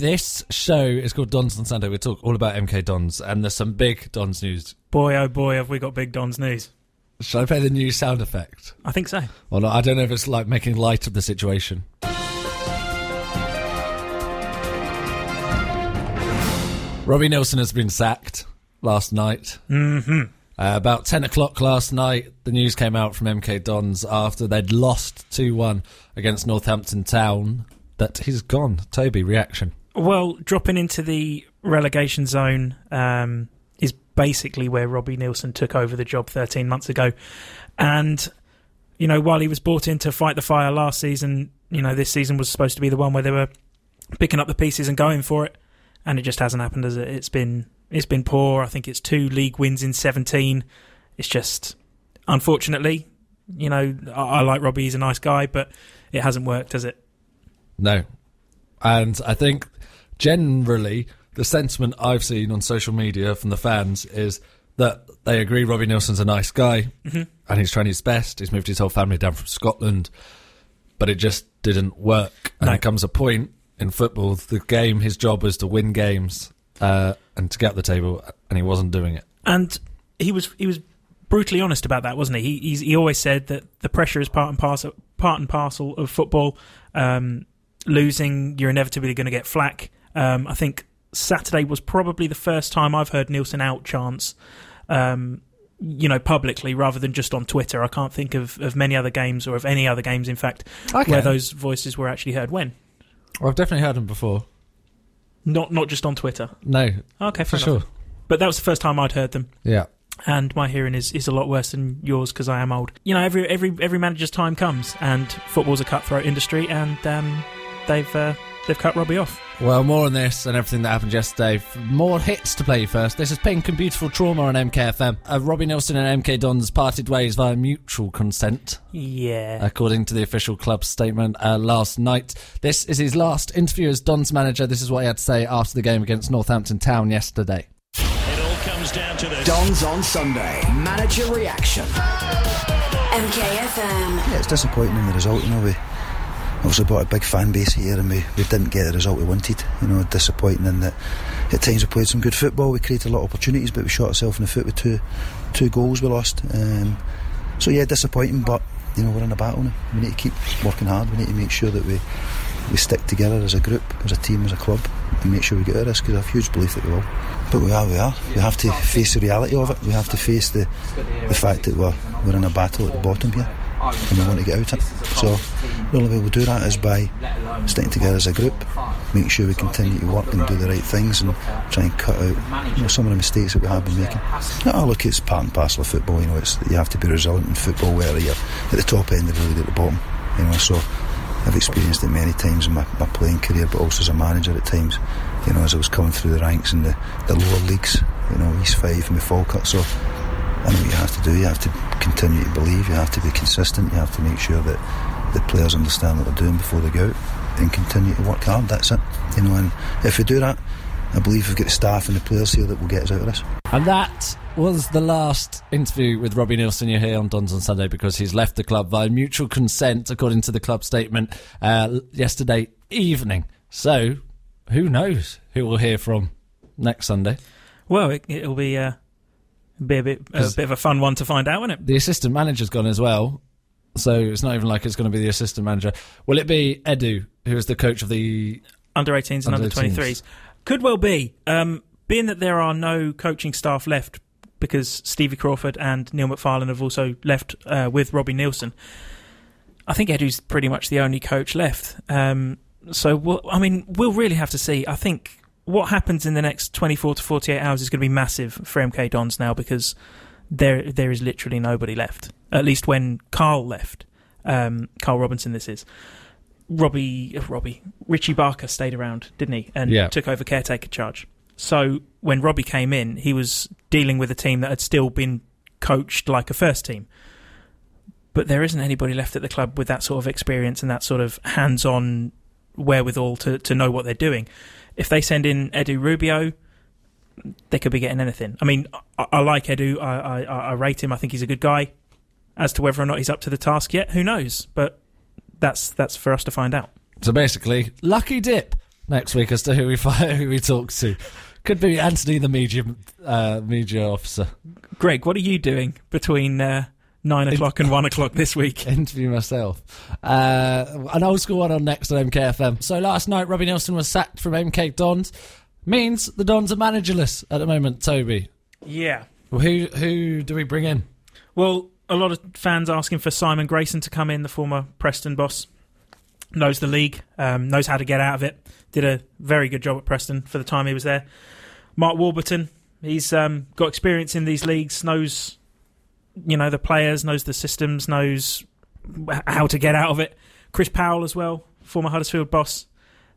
this show is called Dons on Sunday. We talk all about MK Dons, and there's some big Dons news. Boy, oh boy, have we got big Don's news. Shall I play the new sound effect? I think so. Well, I don't know if it's like making light of the situation. Robbie Neilson has been sacked last night. Mm-hmm. Uh, about 10 o'clock last night, the news came out from MK Dons after they'd lost 2 1 against Northampton Town that he's gone. Toby, reaction. Well, dropping into the relegation zone um, is basically where Robbie Neilson took over the job 13 months ago. And, you know, while he was brought in to fight the fire last season, you know, this season was supposed to be the one where they were picking up the pieces and going for it. And it just hasn't happened as it. It's been it's been poor. I think it's two league wins in 17. It's just, unfortunately, you know, I, I like Robbie. He's a nice guy, but it hasn't worked, has it? No. And I think generally the sentiment I've seen on social media from the fans is that they agree Robbie Neilson's a nice guy Mhm. and he's trying his best. He's moved his whole family down from Scotland, but it just didn't work. And No. there comes a point in football, the game, his job was to win games uh, and to get up the table, and he wasn't doing it. And he was he was brutally honest about that, wasn't he? He he's, he always said that the pressure is part and parcel part and parcel of football. Um, losing, you're inevitably going to get flack. Um, I think Saturday was probably the first time I've heard Neilson out chants. Um, you know, publicly rather than just on Twitter. I can't think of, of many other games or of any other games, in fact, Okay. where those voices were actually heard. When? Well, I've definitely heard them before. Not not just on Twitter. No, Okay, for sure. But that was the first time I'd heard them. Yeah. and my hearing is, is a lot worse than yours because I am old. You know, every every every manager's time comes, and football's a cutthroat industry, and um, they've uh, they've cut Robbie off. Well, more on this and everything that happened yesterday. More hits to play first. This is Pink and Beautiful Trauma on MKFM. Uh, Robbie Neilson and MK Dons parted ways via mutual consent, Yeah, according to the official club statement uh, last night. This is his last interview as Dons manager. This is what he had to say after the game against Northampton Town yesterday. It all comes down to this. Dons on Sunday. Manager reaction. MKFM. Yeah, it's disappointing in the result. You know, we obviously brought a big fan base here, and we, we didn't get the result we wanted. You know, disappointing in that at times we played some good football. We created a lot of opportunities, but we shot ourselves in the foot with two two goals we lost. Um, so yeah, disappointing, but you know we're in a battle now. We need to keep working hard. We need to make sure that we we stick together as a group, as a team, as a club, and make sure we get out of this. Because I have huge belief that we will. But we are, we are. We have to face the reality of it. We have to face the the fact that we're we're in a battle at the bottom here, and we want to get out of it. So the only way we'll do that is by sticking together as a group, making sure we continue to work and do the right things, and try and cut out you know, some of the mistakes that we have been making. No, oh, look, it's part and parcel of football. You know, it's you have to be resilient in football, whether you're at the top end or really at the bottom. You know, so I've experienced it many times in my, my playing career, but also as a manager at times. You know, as I was coming through the ranks in the, the lower leagues, you know, East Fife and the Falkirk. So I know what you have to do. You have to continue to believe. You have to be consistent. You have to make sure that the players understand what they're doing before they go out and continue to work hard. That's it. You know, and if we do that, I believe we've got the staff and the players here that will get us out of this. And that was the last interview with Robbie Neilson. You're here on Dons on Sunday because he's left the club by mutual consent, according to the club statement uh, yesterday evening. So, who knows who we'll hear from next Sunday? well, it, it'll be uh, be a bit a bit of a fun one to find out, won't it? The assistant manager's gone as well. So it's not even like it's going to be the assistant manager. Will it be Edu, who is the coach of the Under 18s and Under under 23s could well be. Um, being that there are no coaching staff left because Stevie Crawford and Neil McFarlane have also left uh, with Robbie Neilson. I think Edu's pretty much the only coach left. Um, so, we'll, I mean, we'll really have to see. I think what happens in the next 24 to 48 hours is going to be massive for MK Dons now because there there is literally nobody left. At least when Carl left, um, Carl Robinson, this is. Robbie, uh, Robbie, Richie Barker stayed around, didn't he? And Yeah. took over caretaker charge. So when Robbie came in, he was dealing with a team that had still been coached like a first team. But there isn't anybody left at the club with that sort of experience and that sort of hands-on wherewithal to, to know what they're doing. If they send in Edu Rubio, they could be getting anything. I mean, I, I like Edu. I, I, I rate him. I think he's a good guy. As to whether or not he's up to the task yet, who knows? But that's that's for us to find out. So basically, lucky dip. next week as to who we find, who we talk to. Could be Anthony, the media uh, media officer. Greg, what are you doing between uh, nine o'clock and one o'clock this week? Interview myself. Uh, an old school one on next on MKFM. So last night, Robbie Neilson was sacked from MK Dons. Means the Dons are managerless at the moment. Toby, Yeah. well, who who do we bring in? Well, a lot of fans asking for Simon Grayson to come in, the former Preston boss. Knows the league, um, knows how to get out of it. Did a very good job at Preston for the time he was there. Mark Warburton, he's um, got experience in these leagues, knows you know the players, knows the systems, knows how to get out of it. Chris Powell as well, former Huddersfield boss.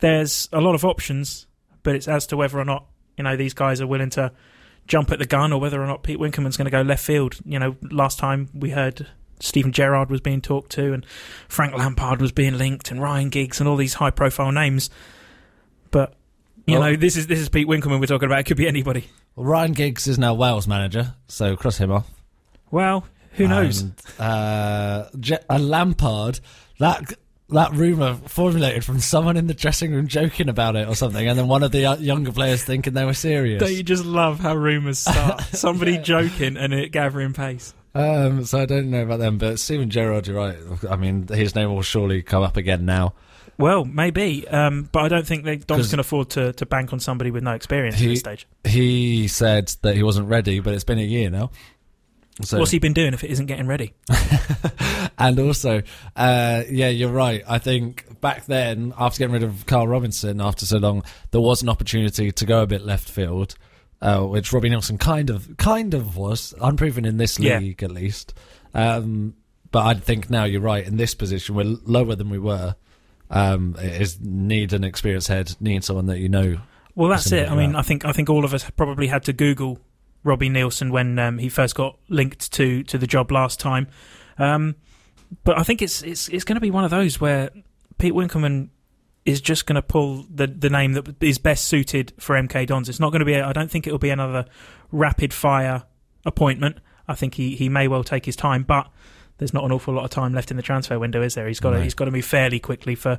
There's a lot of options, but it's as to whether or not you know these guys are willing to jump at the gun or whether or not Pete Winkelman's going to go left field. You know, last time we heard Steven Gerrard was being talked to and Frank Lampard was being linked and Ryan Giggs and all these high profile names. But you Well- know, this is this is Pete Winkelman we're talking about. It could be anybody. Well, Ryan Giggs is now Wales manager, so cross him off. Well, who knows? And, uh, a Lampard that that rumor formulated from someone in the dressing room joking about it or something, and then one of the uh, younger players thinking they were serious. Don't you just love how rumours start? Somebody joking and it gathering pace. Um, so I don't know about them, but Steven Gerrard, you're right. I mean, his name will surely come up again now. Well, maybe, um, but I don't think they Dom's can afford to, to bank on somebody with no experience at this stage. He said that he wasn't ready, but it's been a year now. So, What's he been doing if it isn't getting ready? and also, uh, yeah, you're right. I think back then, after getting rid of Carl Robinson after so long, there was an opportunity to go a bit left field, uh, which Robbie Neilson kind of, kind of was unproven in this Yeah. league at least. Um, but I think now you're right. In this position, we're lower than we were. Um, it is need an experienced head, need someone that you know. Well, that's it. I mean. I think I think all of us probably had to Google Robbie Neilson when um, he first got linked to to the job last time. Um, but I think it's it's it's going to be one of those where Pete Winkelman is just going to pull the the name that is best suited for MK Dons. It's not going to be. I I don't think it will be another rapid fire appointment. I think he, he may well take his time, but there's not an awful lot of time left in the transfer window, is there? He's got to, No. he's got to move fairly quickly for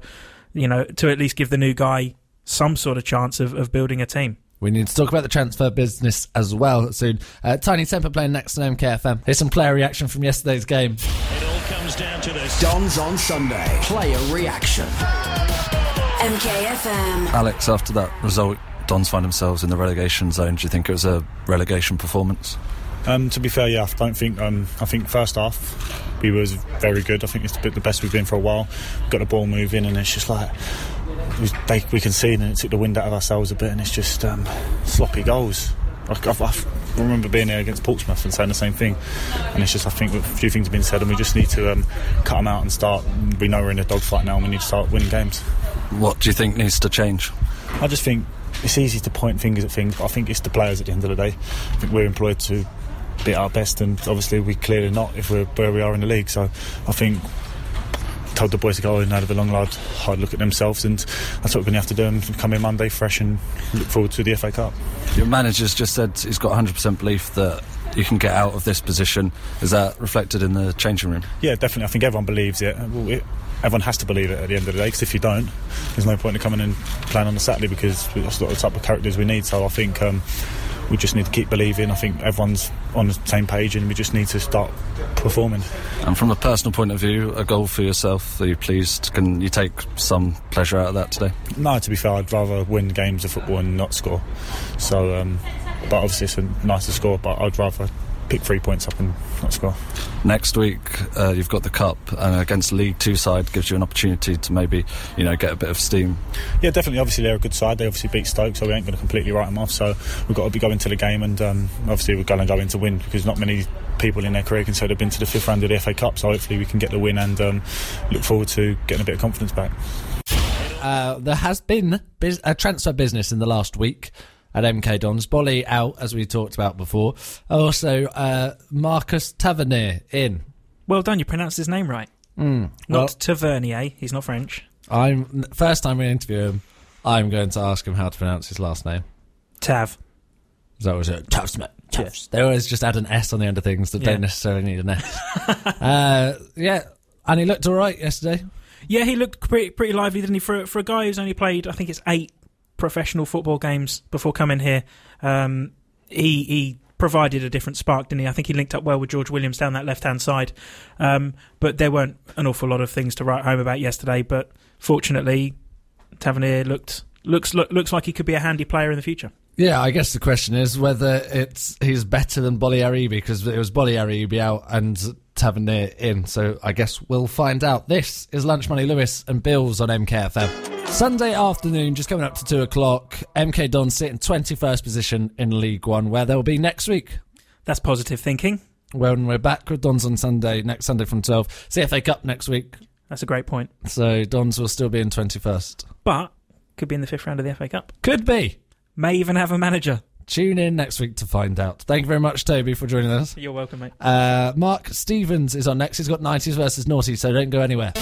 you know to at least give the new guy some sort of chance of, of building a team. We need to talk about the transfer business as well soon. Uh, Tinie Tempah playing next on MKFM. Here's some player reaction from yesterday's game. It all comes down to this. Dons on Sunday. Player reaction. MKFM. Alex, after that result, Dons find themselves in the relegation zone. Do you think it was a relegation performance? Um, to be fair, yeah, I don't think. Um, I think first half we was very good. I think it's the, the best we've been for a while. Got the ball moving, and it's just like it was, they, we can see, and it took the wind out of ourselves a bit, and it's just um, sloppy goals. I, I, I remember being there against Portsmouth and saying the same thing, and it's just I think a few things have been said, and we just need to um, cut them out and start. We know we're in a dogfight now, and we need to start winning games. What do you think needs to change? I just think it's easy to point fingers at things, but I think it's the players at the end of the day. I think we're employed to be at our best, and obviously we clearly not if we're where we are in the league. So I think told the boys to go in and have a long, hard, hard look at themselves, and that's what we're going to have to do. And come in Monday fresh and look forward to the FA Cup. Your manager's just said he's got 100% belief that you can get out of this position. Is that reflected in the changing room? Yeah, definitely. I think everyone believes it. Well, it everyone has to believe it at the end of the day because if you don't, there's no point in coming and playing on the Saturday because that's not the type of characters we need. So I think um, we just need to keep believing. I think everyone's on the same page and we just need to start performing. And from a personal point of view, a goal for yourself, are you pleased? Can you take some pleasure out of that today? No, to be fair, I'd rather win games of football and not score. So, um, but obviously it's a nice to score, but I'd rather pick three points up and not score. Next week, uh, you've got the cup, and against League Two side gives you an opportunity to maybe, you know, get a bit of steam. Yeah, definitely. Obviously, they're a good side. They obviously beat Stoke, so we ain't going to completely write them off. So we've got to be going to the game, and um, obviously we're going to go in to win because not many people in their career can say they've been to the fifth round of the FA Cup. So hopefully we can get the win and um, look forward to getting a bit of confidence back. Uh, there has been bus- a transfer business in the last week at MK Dons. Bolly out, as we talked about before. Also, uh, Marcus Tavernier in. Well done, you pronounced his name right. Mm, Not Tavernier, he's not French. I'm first time we interview him. I'm going to ask him how to pronounce his last name. Tav. Is that was it? Tufts, mate. Tufts. They always just add an S on the end of things that Yeah. don't necessarily need an S. uh, yeah, and he looked all right yesterday. Yeah, he looked pretty pretty lively, didn't he? For for a guy who's only played, I think it's eight professional football games before coming here. Um, he he provided a different spark, didn't he? I think he linked up well with George Williams down that left hand side. Um, but there weren't an awful lot of things to write home about yesterday. But fortunately, Tavernier looked looks look, looks like he could be a handy player in the future. Yeah, I guess the question is whether it's he's better than Bolliaribi because it was Bolliaribi out and Tavernier in. So I guess we'll find out. This is Lunch Money Lewis and Bills on MKFM. Sunday afternoon, just coming up to two o'clock. MK Dons sit in twenty first position in League One, where they'll be next week. That's positive thinking. When we're back with Dons on Sunday, next Sunday from twelve. CFA Cup next week. That's a great point. So Dons will still be in twenty first. But could be in the fifth round of the FA Cup. Could be. May even have a manager. Tune in next week to find out. Thank you very much, Toby, for joining us. You're welcome, mate. Uh, Mark Stevens is on next. He's got 90s versus naughty, so don't go anywhere.